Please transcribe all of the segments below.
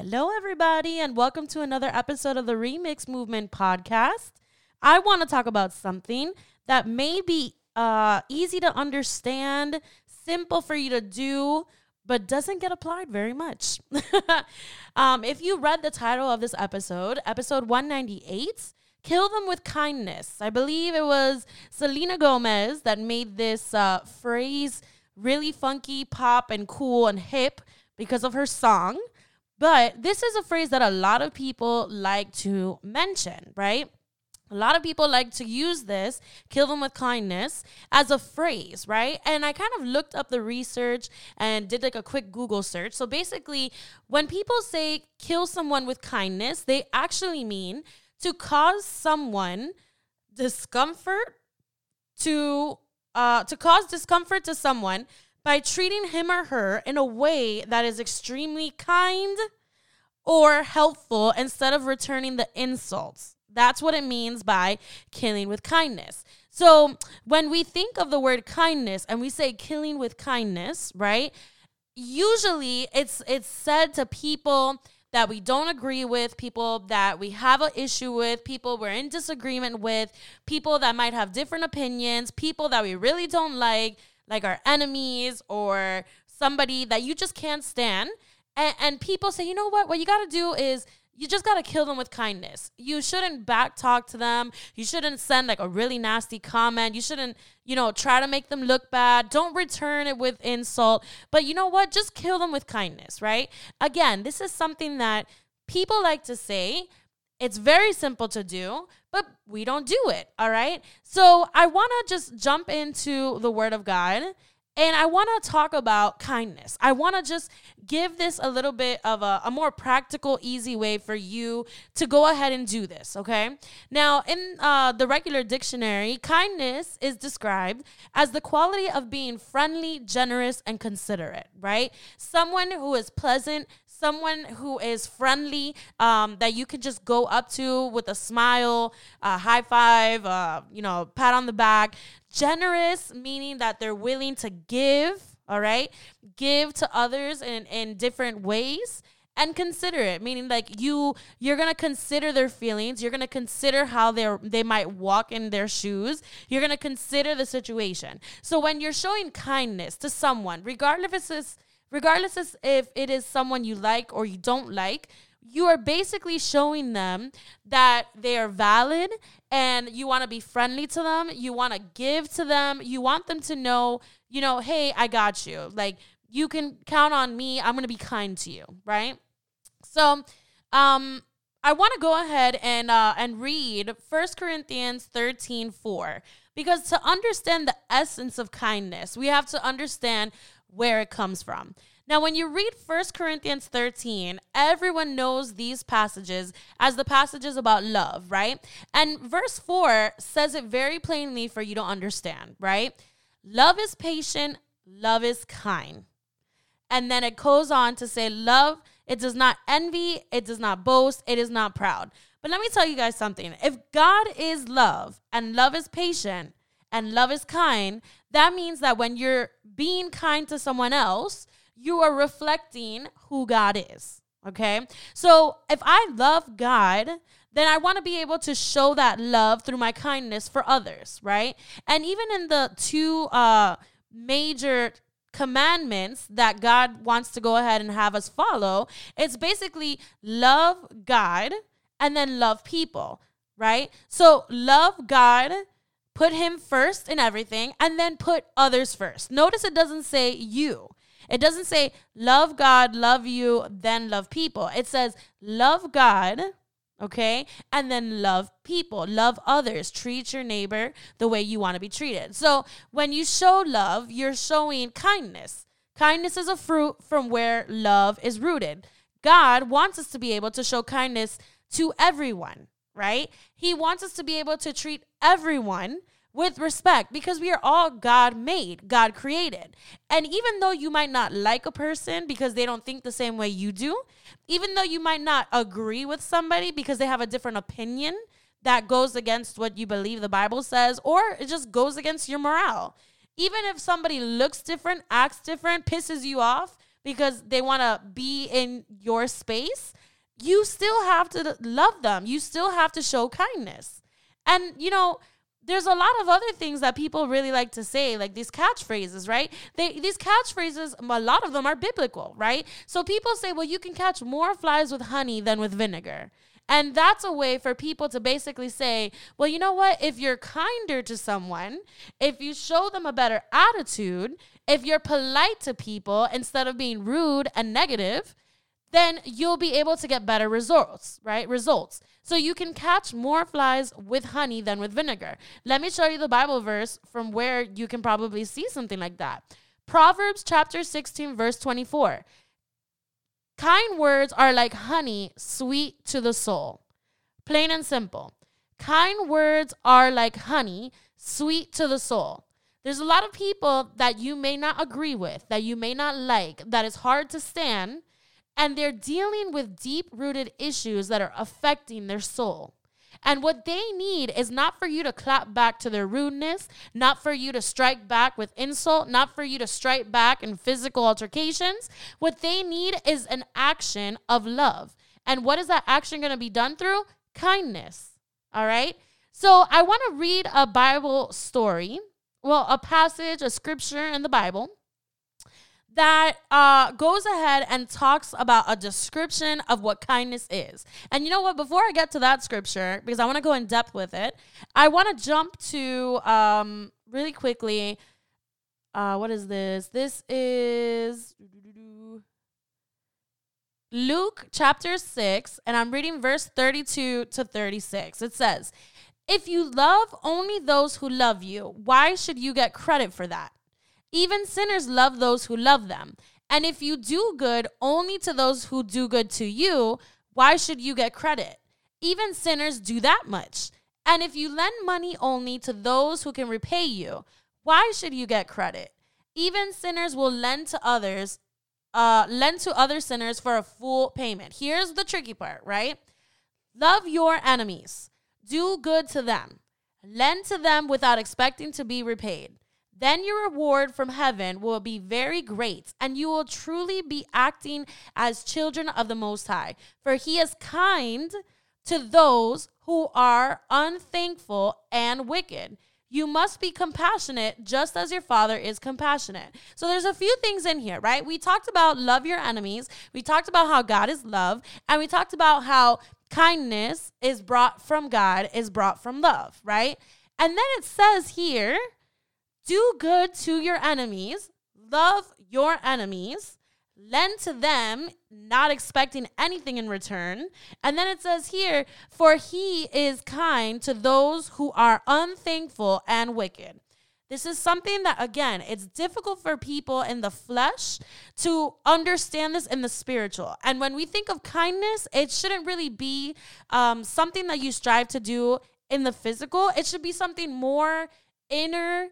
Hello, everybody, and welcome to another episode of the Remix Movement podcast. I want to talk about something that may be uh, easy to understand, simple for you to do, but doesn't get applied very much. um, if you read the title of this episode, episode 198, Kill Them with Kindness, I believe it was Selena Gomez that made this uh, phrase really funky, pop, and cool and hip because of her song. But this is a phrase that a lot of people like to mention, right? A lot of people like to use this, kill them with kindness, as a phrase, right? And I kind of looked up the research and did like a quick Google search. So basically, when people say kill someone with kindness, they actually mean to cause someone discomfort to uh, to cause discomfort to someone by treating him or her in a way that is extremely kind or helpful instead of returning the insults. That's what it means by killing with kindness. So, when we think of the word kindness and we say killing with kindness, right? Usually it's it's said to people that we don't agree with, people that we have an issue with, people we're in disagreement with, people that might have different opinions, people that we really don't like, like our enemies or somebody that you just can't stand. And, and people say, you know what? What you got to do is you just got to kill them with kindness. You shouldn't back talk to them. You shouldn't send like a really nasty comment. You shouldn't, you know, try to make them look bad. Don't return it with insult. But you know what? Just kill them with kindness, right? Again, this is something that people like to say. It's very simple to do, but we don't do it, all right? So I want to just jump into the word of God and I want to talk about kindness. I want to just give this a little bit of a, a, more practical, easy way for you to go ahead and do this, okay? Now, in uh, the regular dictionary, kindness is described as the quality of being friendly, generous, and considerate, right? Someone who is pleasant, someone who is friendly um, that you can just go up to with a smile, a high five, uh, you know, pat on the back. Generous, meaning that they're willing to give, all right? Give to others in, in different ways and considerate meaning like you you're gonna consider their feelings you're gonna consider how they're they might walk in their shoes you're gonna consider the situation so when you're showing kindness to someone regardless if it's regardless as if it is someone you like or you don't like you are basically showing them that they are valid and you want to be friendly to them. You want to give to them. You want them to know, you know, hey, I got you. Like, you can count on me. I'm going to be kind to you, right? So, um, I want to go ahead and uh, and read 1 Corinthians 13 4 because to understand the essence of kindness, we have to understand where it comes from. Now, when you read 1 Corinthians 13, everyone knows these passages as the passages about love, right? And verse 4 says it very plainly for you to understand, right? Love is patient, love is kind. And then it goes on to say, love, it does not envy, it does not boast, it is not proud. But let me tell you guys something. If God is love and love is patient and love is kind, that means that when you're being kind to someone else, you are reflecting who God is. Okay. So if I love God, then I want to be able to show that love through my kindness for others, right? And even in the two uh, major commandments that God wants to go ahead and have us follow, it's basically love God and then love people, right? So love God, put Him first in everything, and then put others first. Notice it doesn't say you. It doesn't say love God, love you, then love people. It says love God, okay? And then love people, love others, treat your neighbor the way you want to be treated. So when you show love, you're showing kindness. Kindness is a fruit from where love is rooted. God wants us to be able to show kindness to everyone, right? He wants us to be able to treat everyone with respect because we are all God made, God created. And even though you might not like a person because they don't think the same way you do, even though you might not agree with somebody because they have a different opinion that goes against what you believe the Bible says, or it just goes against your morale. Even if somebody looks different, acts different, pisses you off, because they want to be in your space, you still have to love them. You still have to show kindness. And, you know, there's a lot of other things that people really like to say, like these catchphrases, right? They these catchphrases, a lot of them are biblical, right? So people say, well, you can catch more flies with honey than with vinegar. And that's a way for people to basically say, well, you know what? If you're kinder to someone, if you show them a better attitude, if you're polite to people instead of being rude and negative, then you'll be able to get better results, right? Results. So you can catch more flies with honey than with vinegar. Let me show you the Bible verse from where you can probably see something like that. Proverbs chapter 16, verse 24. Kind words are like honey, sweet to the soul. Plain and simple. Kind words are like honey, sweet to the soul. There's a lot of people that you may not agree with, that you may not like, that is hard to stand and they're dealing with deep rooted issues that are affecting their soul. And what they need is not for you to clap back to their rudeness, not for you to strike back with insult, not for you to strike back in physical altercations. What they need is an action of love. And what is that action going to be done through? Kindness. All right. So I want to read a Bible story, well, a passage, a scripture in the Bible that uh, goes ahead and talks about a description of what kindness is. And you know what? Before I get to that scripture, because I want to go in depth with it, I want to jump to um, really quickly. Uh, what is this? This is Luke chapter 6, and I'm reading verse 32 to 36. It says, If you love only those who love you, why should you get credit for that? Even sinners love those who love them. And if you do good only to those who do good to you, why should you get credit? Even sinners do that much. And if you lend money only to those who can repay you, why should you get credit? Even sinners will lend to others, uh, lend to other sinners for a full payment. Here's the tricky part, right? Love your enemies, do good to them, lend to them without expecting to be repaid. Then your reward from heaven will be very great, and you will truly be acting as children of the Most High. For he is kind to those who are unthankful and wicked. You must be compassionate just as your father is compassionate. So there's a few things in here, right? We talked about love your enemies. We talked about how God is love, and we talked about how kindness is brought from God, is brought from love, right? And then it says here, do good to your enemies, love your enemies, lend to them, not expecting anything in return. And then it says here, for he is kind to those who are unthankful and wicked. This is something that, again, it's difficult for people in the flesh to understand this in the spiritual. And when we think of kindness, it shouldn't really be um, something that you strive to do in the physical. It should be something more inner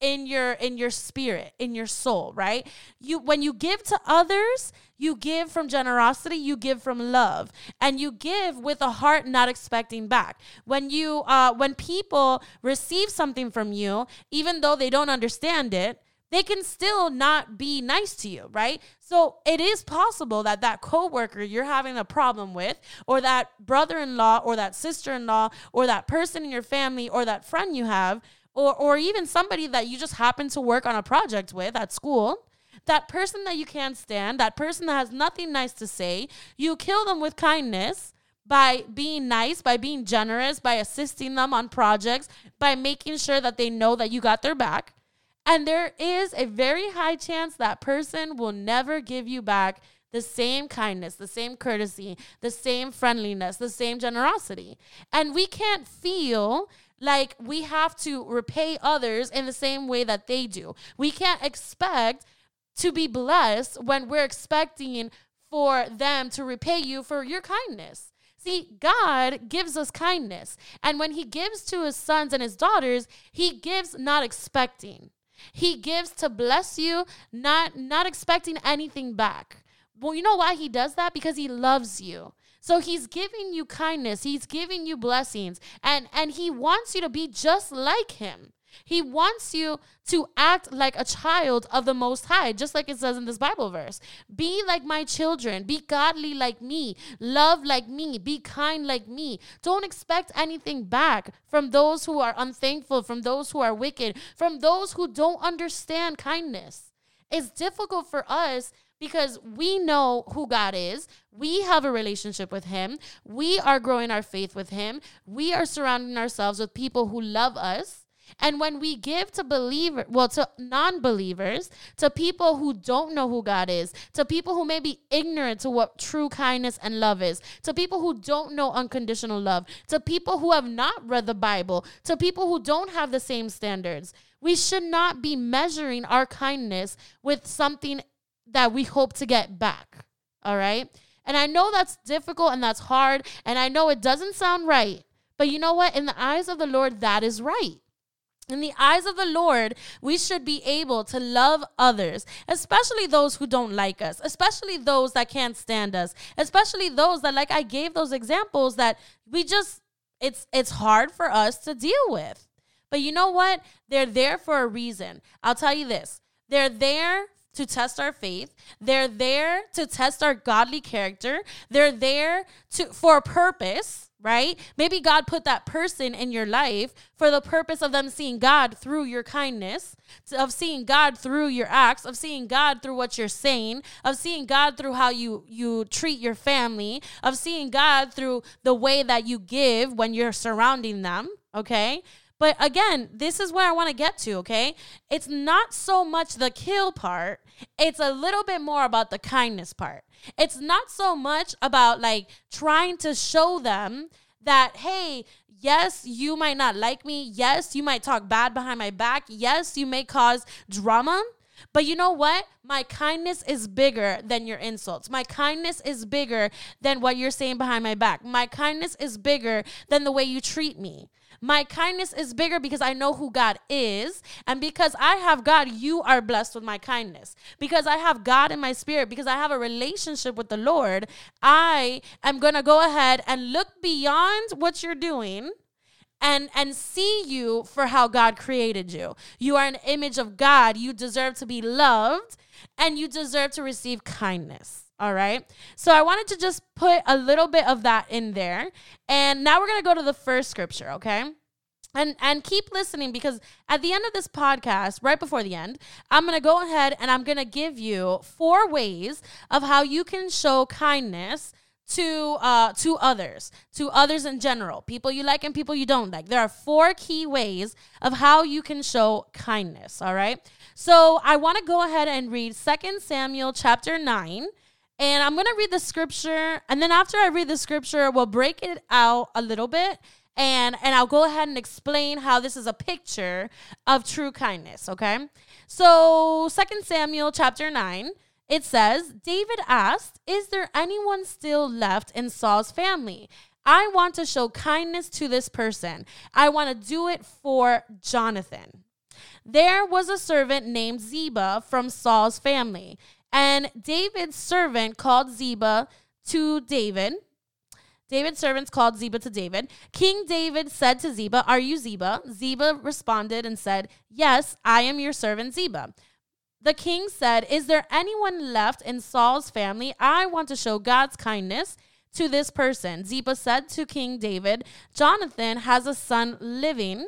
in your in your spirit in your soul right you when you give to others you give from generosity you give from love and you give with a heart not expecting back when you uh when people receive something from you even though they don't understand it they can still not be nice to you, right? So it is possible that that coworker you're having a problem with, or that brother-in-law, or that sister-in-law, or that person in your family, or that friend you have or or even somebody that you just happen to work on a project with at school that person that you can't stand that person that has nothing nice to say you kill them with kindness by being nice by being generous by assisting them on projects by making sure that they know that you got their back and there is a very high chance that person will never give you back the same kindness, the same courtesy, the same friendliness, the same generosity. And we can't feel like we have to repay others in the same way that they do. We can't expect to be blessed when we're expecting for them to repay you for your kindness. See, God gives us kindness. And when He gives to His sons and His daughters, He gives not expecting. He gives to bless you, not, not expecting anything back. Well, you know why He does that? Because He loves you. So he's giving you kindness, he's giving you blessings, and and he wants you to be just like him. He wants you to act like a child of the Most High, just like it says in this Bible verse. Be like my children. Be godly like me. Love like me. Be kind like me. Don't expect anything back from those who are unthankful, from those who are wicked, from those who don't understand kindness. It's difficult for us because we know who God is. We have a relationship with Him. We are growing our faith with Him. We are surrounding ourselves with people who love us. And when we give to believer, well, to non-believers, to people who don't know who God is, to people who may be ignorant to what true kindness and love is, to people who don't know unconditional love, to people who have not read the Bible, to people who don't have the same standards, we should not be measuring our kindness with something that we hope to get back. All right. And I know that's difficult and that's hard. And I know it doesn't sound right. But you know what? In the eyes of the Lord, that is right. In the eyes of the Lord, we should be able to love others, especially those who don't like us, especially those that can't stand us, especially those that like I gave those examples that we just it's it's hard for us to deal with. But you know what? They're there for a reason. I'll tell you this. They're there to test our faith. They're there to test our godly character. They're there to for a purpose, right? Maybe God put that person in your life for the purpose of them seeing God through your kindness, of seeing God through your acts, of seeing God through what you're saying, of seeing God through how you you treat your family, of seeing God through the way that you give when you're surrounding them, okay? But again, this is where I want to get to, okay? It's not so much the kill part, it's a little bit more about the kindness part. It's not so much about like trying to show them that, hey, yes, you might not like me. Yes, you might talk bad behind my back. Yes, you may cause drama. But you know what? My kindness is bigger than your insults. My kindness is bigger than what you're saying behind my back. My kindness is bigger than the way you treat me. My kindness is bigger because I know who God is. And because I have God, you are blessed with my kindness. Because I have God in my spirit, because I have a relationship with the Lord, I am going to go ahead and look beyond what you're doing and and see you for how God created you. You are an image of God. You deserve to be loved and you deserve to receive kindness. All right. So I wanted to just put a little bit of that in there. And now we're going to go to the first scripture, okay? And and keep listening because at the end of this podcast, right before the end, I'm going to go ahead and I'm going to give you four ways of how you can show kindness to uh to others to others in general people you like and people you don't like there are four key ways of how you can show kindness all right so i want to go ahead and read Second samuel chapter 9 and I'm going to read the scripture. And then after I read the scripture, we'll break it out a little bit. And, and I'll go ahead and explain how this is a picture of true kindness, okay? So, Second Samuel chapter 9, it says, David asked, Is there anyone still left in Saul's family? I want to show kindness to this person. I want to do it for Jonathan. There was a servant named Ziba from Saul's family. And David's servant called Ziba to David. David's servants called Ziba to David. King David said to Ziba, Are you Ziba? Ziba responded and said, Yes, I am your servant Ziba. The king said, Is there anyone left in Saul's family? I want to show God's kindness to this person. Ziba said to King David, Jonathan has a son living,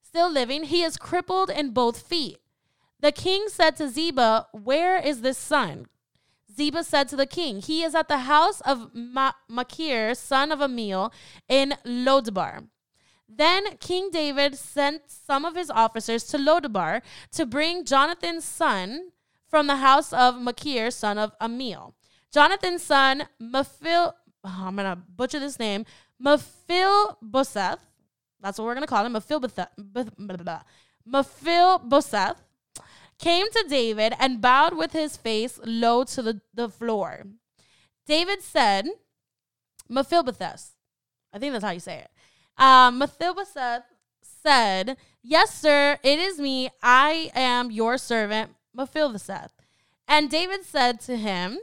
still living. He is crippled in both feet. The king said to Ziba, Where is this son? Ziba said to the king, He is at the house of Ma- Machir, son of Ammiel, in Lodebar. Then King David sent some of his officers to Lodebar to bring Jonathan's son from the house of Makir, son of Ammiel. Jonathan's son, Mephil, oh, I'm going to butcher this name, Mephibosheth, that's what we're going to call him, Mephibosheth, Mephibosheth, came to David and bowed with his face low to the, the floor. David said, Mephibosheth, I think that's how you say it. Um, Mephibosheth said, Yes, sir, it is me. I am your servant, Mephibosheth. And David said to him,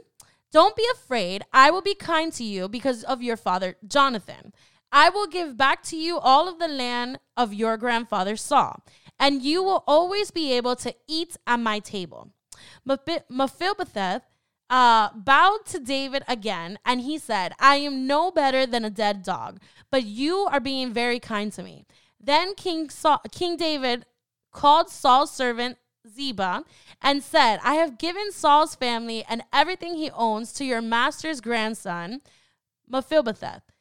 Don't be afraid. I will be kind to you because of your father, Jonathan. I will give back to you all of the land of your grandfather Saul, and you will always be able to eat at my table. Mephibosheth uh, bowed to David again, and he said, I am no better than a dead dog, but you are being very kind to me. Then King, Saul, King David called Saul's servant Ziba and said, I have given Saul's family and everything he owns to your master's grandson, Mephibosheth.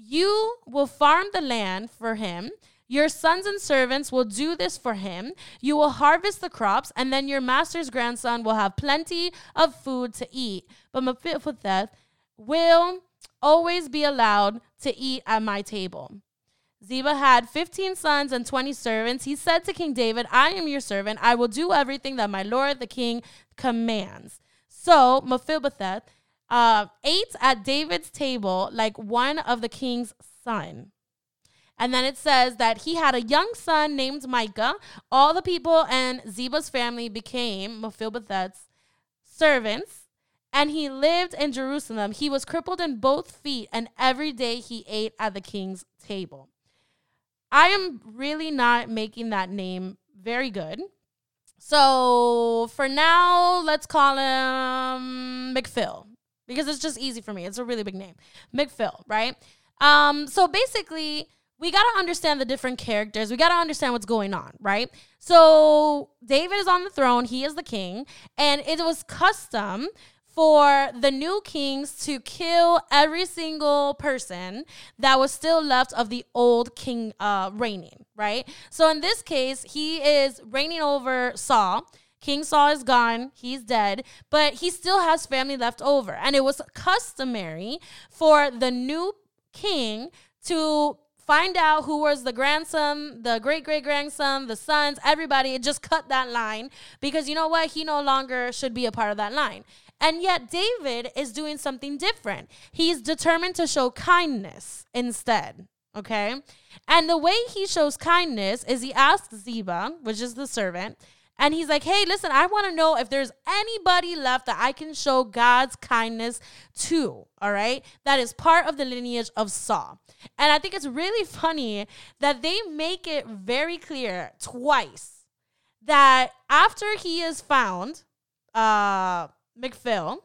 You will farm the land for him. Your sons and servants will do this for him. You will harvest the crops, and then your master's grandson will have plenty of food to eat. But Mephibosheth will always be allowed to eat at my table. Ziba had 15 sons and 20 servants. He said to King David, I am your servant. I will do everything that my lord the king commands. So Mephibosheth uh, ate at David's table like one of the king's son. And then it says that he had a young son named Micah. All the people and Ziba's family became Mephibosheth's servants. And he lived in Jerusalem. He was crippled in both feet, and every day he ate at the king's table. I am really not making that name very good. So for now, let's call him McPhil because it's just easy for me. It's a really big name. McPhil, right? Um, so basically, we got to understand the different characters. We got to understand what's going on, right? So David is on the throne, he is the king, and it was custom for the new kings to kill every single person that was still left of the old king uh, reigning, right? So in this case, he is reigning over Saul. King Saul is gone, he's dead, but he still has family left over. And it was customary for the new king to find out who was the grandson, the great great grandson, the sons, everybody, It just cut that line because you know what? He no longer should be a part of that line. And yet, David is doing something different. He's determined to show kindness instead. Okay. And the way he shows kindness is he asks Ziba, which is the servant, and he's like, hey, listen, I want to know if there's anybody left that I can show God's kindness to. All right. That is part of the lineage of Saul. And I think it's really funny that they make it very clear twice that after he is found, uh, McPhil,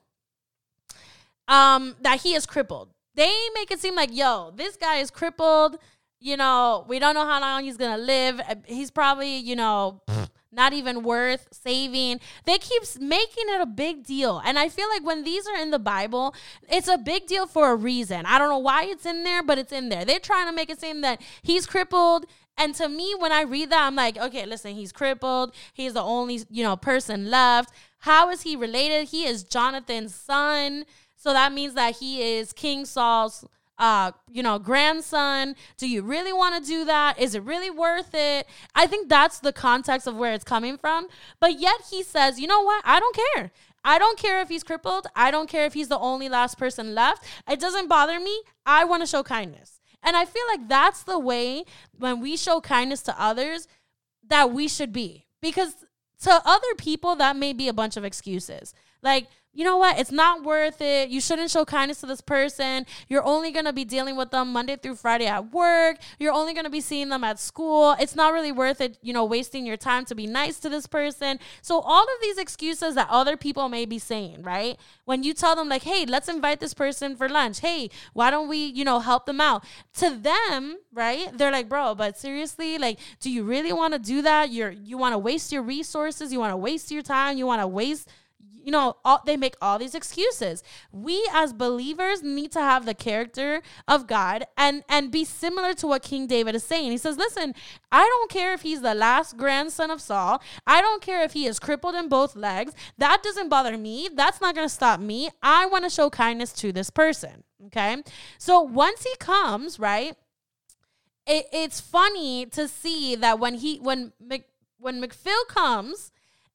um, that he is crippled. They make it seem like, yo, this guy is crippled. You know, we don't know how long he's gonna live. He's probably, you know, not even worth saving. They keep making it a big deal. And I feel like when these are in the Bible, it's a big deal for a reason. I don't know why it's in there, but it's in there. They're trying to make it seem that he's crippled. And to me, when I read that, I'm like, okay, listen, he's crippled. He's the only, you know, person left. How is he related? He is Jonathan's son. So that means that he is King Saul's uh, you know, grandson. Do you really want to do that? Is it really worth it? I think that's the context of where it's coming from. But yet he says, you know what? I don't care. I don't care if he's crippled. I don't care if he's the only last person left. It doesn't bother me. I want to show kindness. And I feel like that's the way when we show kindness to others that we should be. Because to other people, that may be a bunch of excuses. Like, you know what? It's not worth it. You shouldn't show kindness to this person. You're only going to be dealing with them Monday through Friday at work. You're only going to be seeing them at school. It's not really worth it, you know, wasting your time to be nice to this person. So, all of these excuses that other people may be saying, right? When you tell them, like, hey, let's invite this person for lunch. Hey, why don't we, you know, help them out? To them, right? They're like, bro, but seriously, like, do you really want to do that? You're, you want to waste your resources. You want to waste your time. You want to waste you know, all, they make all these excuses. We as believers need to have the character of God and and be similar to what King David is saying. He says, "Listen, I don't care if he's the last grandson of Saul. I don't care if he is crippled in both legs. That doesn't bother me. That's not going to stop me. I want to show kindness to this person." Okay? So once he comes, right? It, it's funny to see that when he when Mc, when McPhil comes,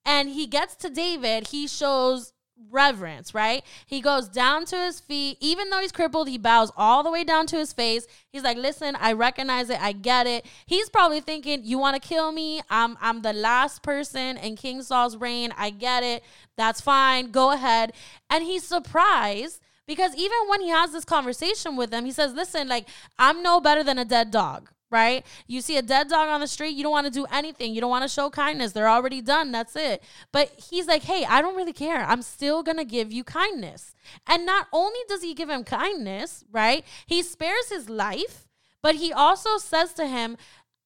and he gets to David, he shows reverence, right? He goes down to his feet. Even though he's crippled, he bows all the way down to his face. He's like, "Listen, I recognize it. I get it." He's probably thinking, "You want to kill me? I'm I'm the last person in King Saul's reign. I get it. That's fine. Go ahead." And he's surprised Because even when he has this conversation with them, he says, Listen, like, I'm no better than a dead dog right? You see a dead dog on the street, you don't want to do anything. You don't want to show kindness. They're already done. That's it. But he's like, hey, I don't really care. I'm still going to give you kindness. And not only does he give him kindness, right? He spares his life, but he also says to him,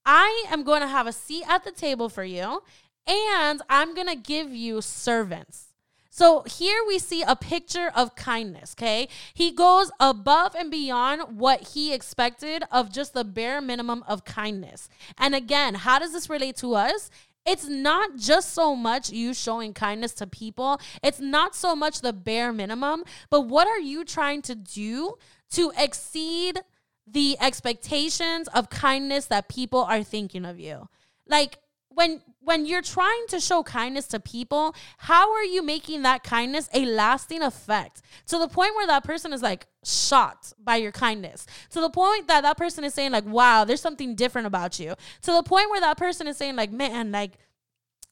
I am going to have a seat at the table for you, and I'm going to give you servants. So here we see a picture of kindness, okay? He goes above and beyond what he expected of just the bare minimum of kindness. And again, how does this relate to us? It's not just so much you showing kindness to people. It's not so much the bare minimum, but what are you trying to do to exceed the expectations of kindness that people are thinking of you? Like when when you're trying to show kindness to people, how are you making that kindness a lasting effect to the point where that person is like shocked by your kindness, to the point that that person is saying, like, wow, there's something different about you, to the point where that person is saying, like, man, like,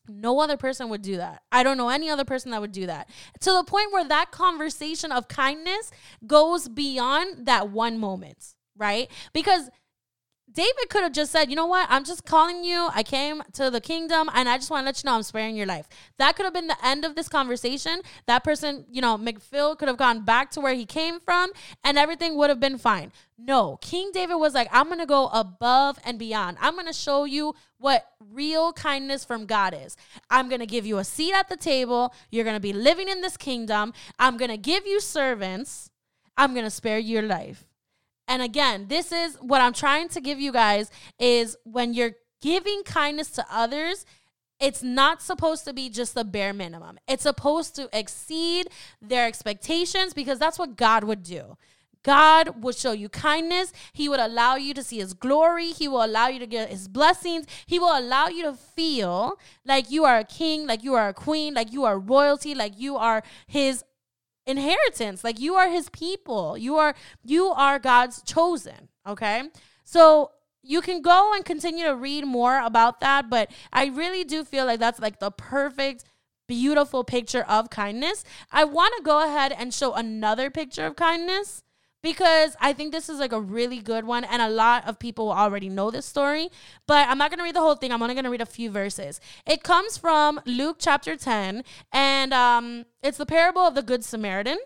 no other person would do that. I don't know any other person that would do that. To the point where that conversation of kindness goes beyond that one moment, right? Because David could have just said, you know what? I'm just calling you. I came to the kingdom and I just want to let you know I'm sparing your life. That could have been the end of this conversation. That person, you know, McPhil could have gone back to where he came from and everything would have been fine. No, King David was like, I'm going to go above and beyond. I'm going to show you what real kindness from God is. I'm going to give you a seat at the table. You're going to be living in this kingdom. I'm going to give you servants. I'm going to spare your life. And again, this is what I'm trying to give you guys is when you're giving kindness to others, it's not supposed to be just the bare minimum. It's supposed to exceed their expectations because that's what God would do. God would show you kindness. He would allow you to see His glory. He will allow you to get His blessings. He will allow you to feel like you are a king, like you are a queen, like you are royalty, like you are His inheritance. Like you are his people. You are you are God's chosen, okay? So you can go and continue to read more about that, but I really do feel like that's like the perfect beautiful picture of kindness. I want to go ahead and show another picture of kindness because I think this is like a really good one, and a lot of people already know this story. But I'm not gonna read the whole thing. I'm only gonna read a few verses. It comes from Luke chapter 10, and um, it's the parable of the Good Samaritan.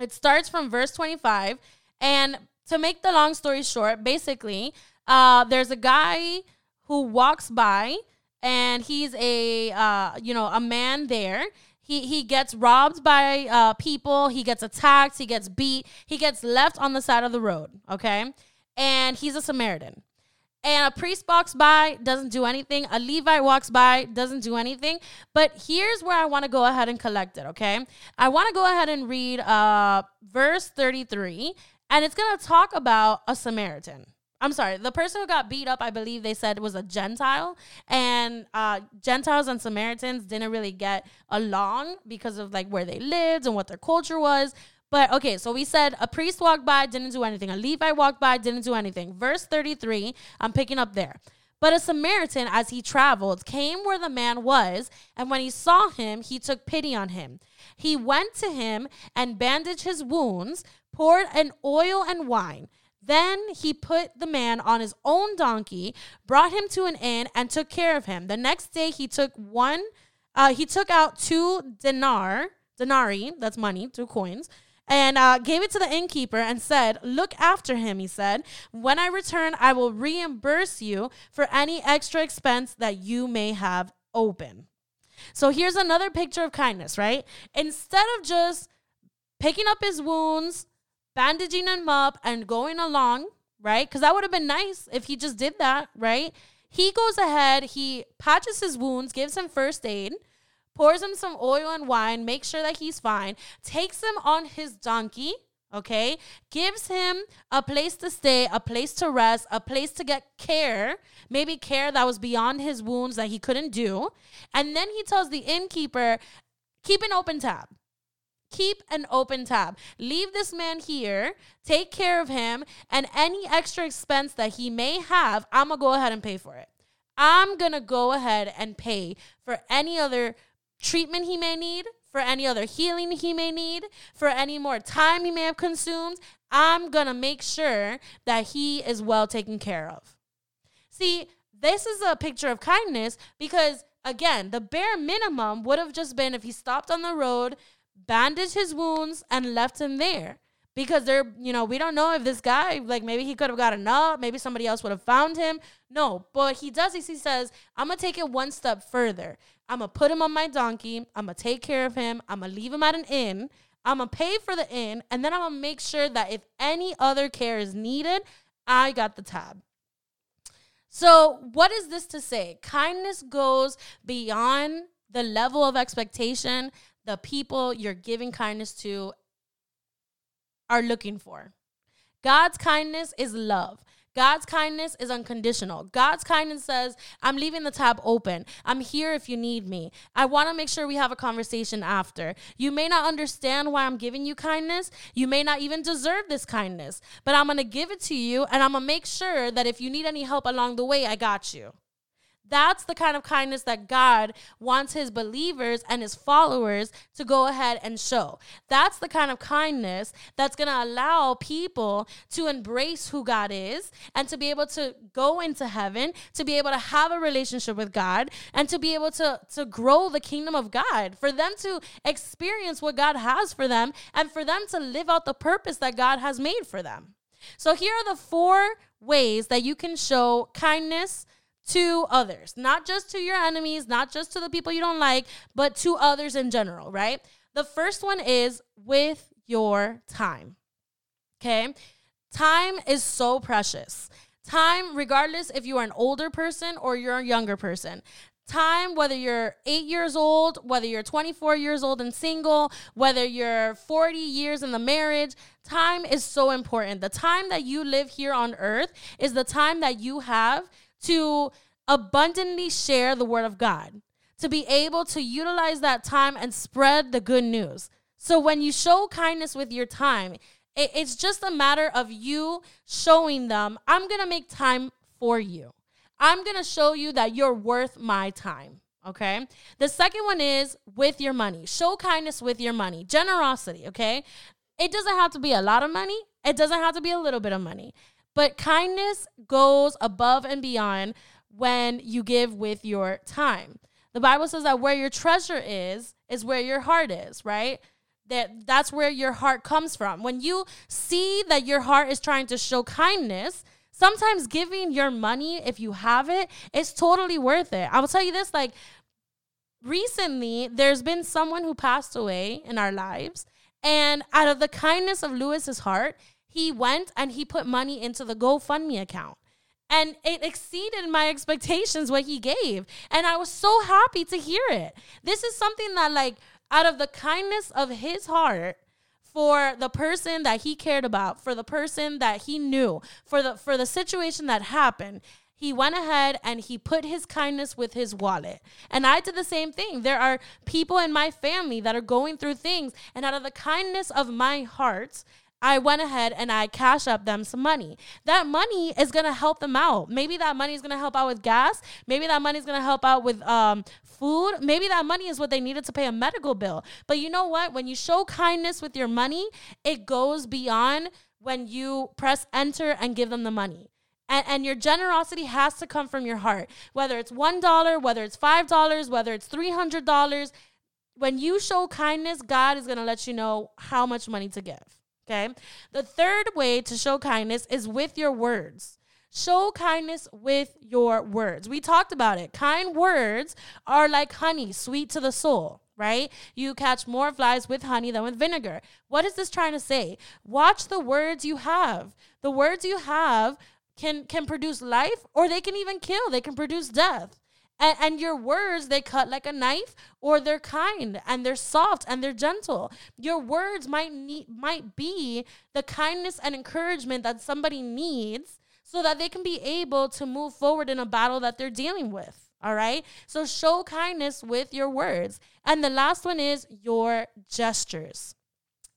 It starts from verse 25, and to make the long story short, basically, uh, there's a guy who walks by, and he's a uh, you know a man there he he gets robbed by uh, people. He gets attacked. He gets beat. He gets left on the side of the road. Okay, and he's a Samaritan. And a priest walks by, doesn't do anything. A Levite walks by, doesn't do anything. But here's where I want to go ahead and collect it. Okay, I want to go ahead and read uh, verse thirty three, and it's gonna talk about a Samaritan. I'm sorry, the person who got beat up, I believe they said was a Gentile, and uh, Gentiles and Samaritans didn't really get along because of like where they lived and what their culture was. But okay, so we said a priest walked by, didn't do anything. A Levite walked by, didn't do anything. Verse 33, I'm picking up there. But a Samaritan, as he traveled, came where the man was, and when he saw him, he took pity on him. He went to him and bandaged his wounds, poured an oil and wine. Then he put the man on his own donkey, brought him to an inn, and took care of him. The next day he took one, uh, he took out two dinar, denarii, that's money, two coins, and uh, gave it to the innkeeper and said, Look after him, he said. When I return, I will reimburse you for any extra expense that you may have open. So here's another picture of kindness, right? Instead of just picking up his wounds, bandaging him up and going along, right? Because that would have been nice if he just did that, right? He goes ahead, he patches his wounds, gives him first aid, pours him some oil and wine, makes sure that he's fine, takes him on his donkey, okay? Gives him a place to stay, a place to rest, a place to get care, maybe care that was beyond his wounds that he couldn't do. And then he tells the innkeeper, keep an open tab keep an open tab. Leave this man here, take care of him, and any extra expense that he may have, I'm gonna go ahead and pay for it. I'm gonna go ahead and pay for any other treatment he may need, for any other healing he may need, for any more time he may have consumed. I'm going to make sure that he is well taken care of. See, this is a picture of kindness because, again, the bare minimum would have just been if he stopped on the road, bandaged his wounds, and left him there. Because they're you know we don't know if this guy like maybe he could have gotten up maybe somebody else would have found him. No but he does this. He says i'm gonna take it one step further. I'm gonna put him on my donkey. I'm gonna take care of him. I'm gonna leave him at an inn. I'm gonna pay for the inn and then i'm gonna make sure that if any other care is needed i got the tab. So what is this to say? Kindness goes beyond the level of expectation the people you're giving kindness to are looking for. God's kindness is love. God's kindness is unconditional. God's kindness says, I'm leaving the tab open. I'm here if you need me. I want to make sure we have a conversation after. You may not understand why I'm giving you kindness. You may not even deserve this kindness, but I'm going to give it to you and I'm going to make sure that if you need any help along the way, I got you. That's the kind of kindness that God wants his believers and his followers to go ahead and show. That's the kind of kindness that's going to allow people to embrace who God is and to be able to go into heaven, to be able to have a relationship with God, and to be able to, to grow the kingdom of God, for them to experience what God has for them, and for them to live out the purpose that God has made for them. So, here are the four ways that you can show kindness to others, not just to your enemies, not just to the people you don't like, but to others in general, right? The first one is with your time. Okay? Time is so precious. Time, regardless if you are an older person or you're a younger person, time, whether you're eight years old, whether you're 24 years old and single, whether you're 40 years in the marriage, time is so important. The time that you live here on earth is the time that you have to abundantly share the word of God, to be able to utilize that time and spread the good news. So when you show kindness with your time, it's just a matter of you showing them, I'm going to make time for you. I'm going to show you that you're worth my time. Okay. The second one is with your money. Show kindness with your money. Generosity. Okay. It doesn't have to be a lot of money, it doesn't have to be a little bit of money. But kindness goes above and beyond when you give with your time. The Bible says that where your treasure is, is where your heart is, right? That that's where your heart comes from. When you see that your heart is trying to show kindness, sometimes giving your money, if you have it, is totally worth it. I will tell you this like recently, there's been someone who passed away in our lives. And out of the kindness of Lewis's heart, he went and he put money into the GoFundMe account. And it exceeded my expectations what he gave. And I was so happy to hear it. This is something that, like, out of the kindness of his heart, for the person that he cared about, for the person that he knew, for the for the situation that happened, he went ahead and he put his kindness with his wallet. And I did the same thing. There are people in my family that are going through things, and out of the kindness of my heart I went ahead and I Cash App them some money. That money is gonna help them out. Maybe that money is gonna help out with gas. Maybe that money is gonna help out with um, food. Maybe that money is what they needed to pay a medical bill. But you know what? When you show kindness with your money, it goes beyond when you press enter and give them the money. And, and, your generosity has to come from your heart. Whether it's $1, whether it's $5, whether it's $300, when you show kindness, God is going to let you know how much money to give. Okay. The third way to show kindness is with your words. Show kindness with your words. We talked about it. Kind words are like honey, sweet to the soul, right? You catch more flies with honey than with vinegar. What is this trying to say? Watch the words you have. The words you have can can produce life or they can even kill. They can produce death. And, and your words, they cut like a knife, or they're kind and they're soft and they're gentle. Your words might need might be the kindness and encouragement that somebody needs so that they can be able to move forward in a battle that they're dealing with. All right. So show kindness with your words. And the last one is your gestures.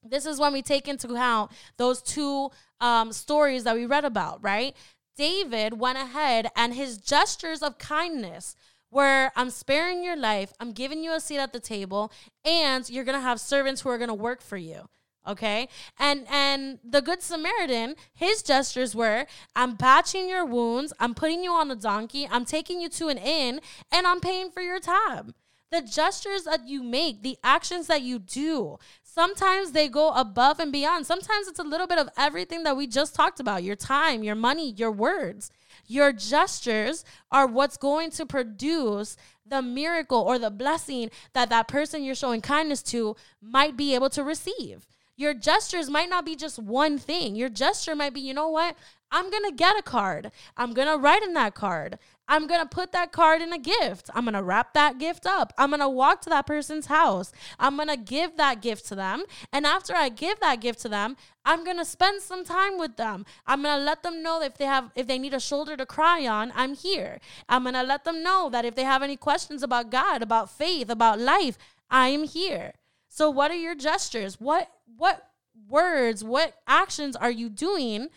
This is when we take into account those two um, stories that we read about, right? David went ahead and his gestures of kindness were I'm sparing your life, I'm giving you a seat at the table, and you're gonna have servants who are gonna work for you. Okay? And and the good samaritan his gestures were i'm patching your wounds. I'm putting you on a donkey. I'm taking you to an inn and i'm paying for your time. The gestures that you make the actions that you do sometimes they go above and beyond sometimes it's a little bit of everything that we just talked about your time your money your words your gestures are what's going to produce the miracle or the blessing that that person you're showing kindness to might be able to receive your gestures might not be just one thing. Your gesture might be, you know what? I'm going to get a card. I'm going to write in that card. I'm going to put that card in a gift. I'm going to wrap that gift up. I'm going to walk to that person's house. I'm going to give that gift to them. And after I give that gift to them, I'm going to spend some time with them. I'm going to let them know if they have if they need a shoulder to cry on, I'm here. I'm going to let them know that if they have any questions about God, about faith, about life, I am here. So what are your gestures? What what words, what actions are you doing?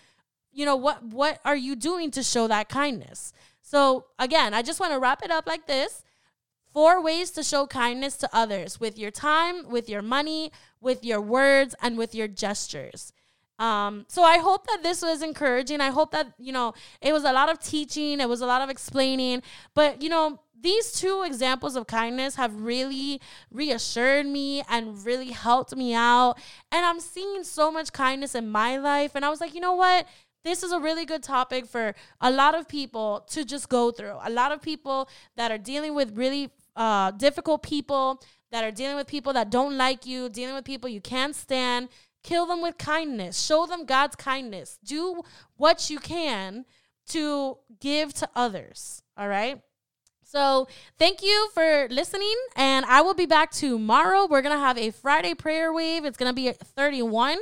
You know, what what are you doing to show that kindness? So again, I just want to wrap it up like this. Four ways to show kindness to others with your time, with your money, with your words, and with your gestures. Um, so I hope that this was encouraging. I hope that, you know, it was a lot of teaching, it was a lot of explaining, but, you know, these two examples of kindness have really reassured me and really helped me out. And I'm seeing so much kindness in my life. And I was like, you know what? This is a really good topic for a lot of people to just go through. A lot of people that are dealing with really uh, difficult people, that are dealing with people that don't like you, dealing with people you can't stand. Kill them with kindness. Show them God's kindness. Do what you can to give to others. All right. So thank you for listening, and I will be back tomorrow. We're gonna have a Friday prayer wave. It's gonna be 31.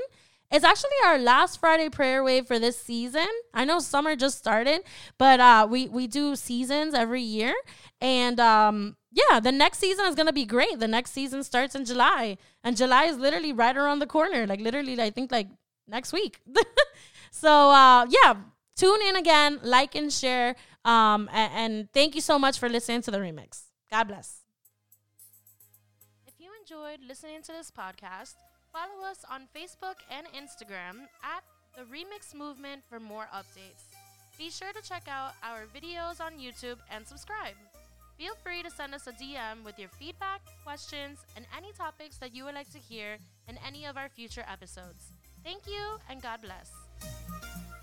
It's actually our last Friday prayer wave for this season. I know summer just started, but uh, we we do seasons every year, and um, yeah, the next season is gonna be great. The next season starts in July, and July is literally right around the corner. Like literally, I think like next week. so uh, yeah, tune in again, like and share. Um, and, and thank you so much for listening to the remix. God bless. If you enjoyed listening to this podcast, follow us on Facebook and Instagram at the Remix Movement for more updates. Be sure to check out our videos on YouTube and subscribe. Feel free to send us a DM with your feedback, questions, and any topics that you would like to hear in any of our future episodes. Thank you and God bless.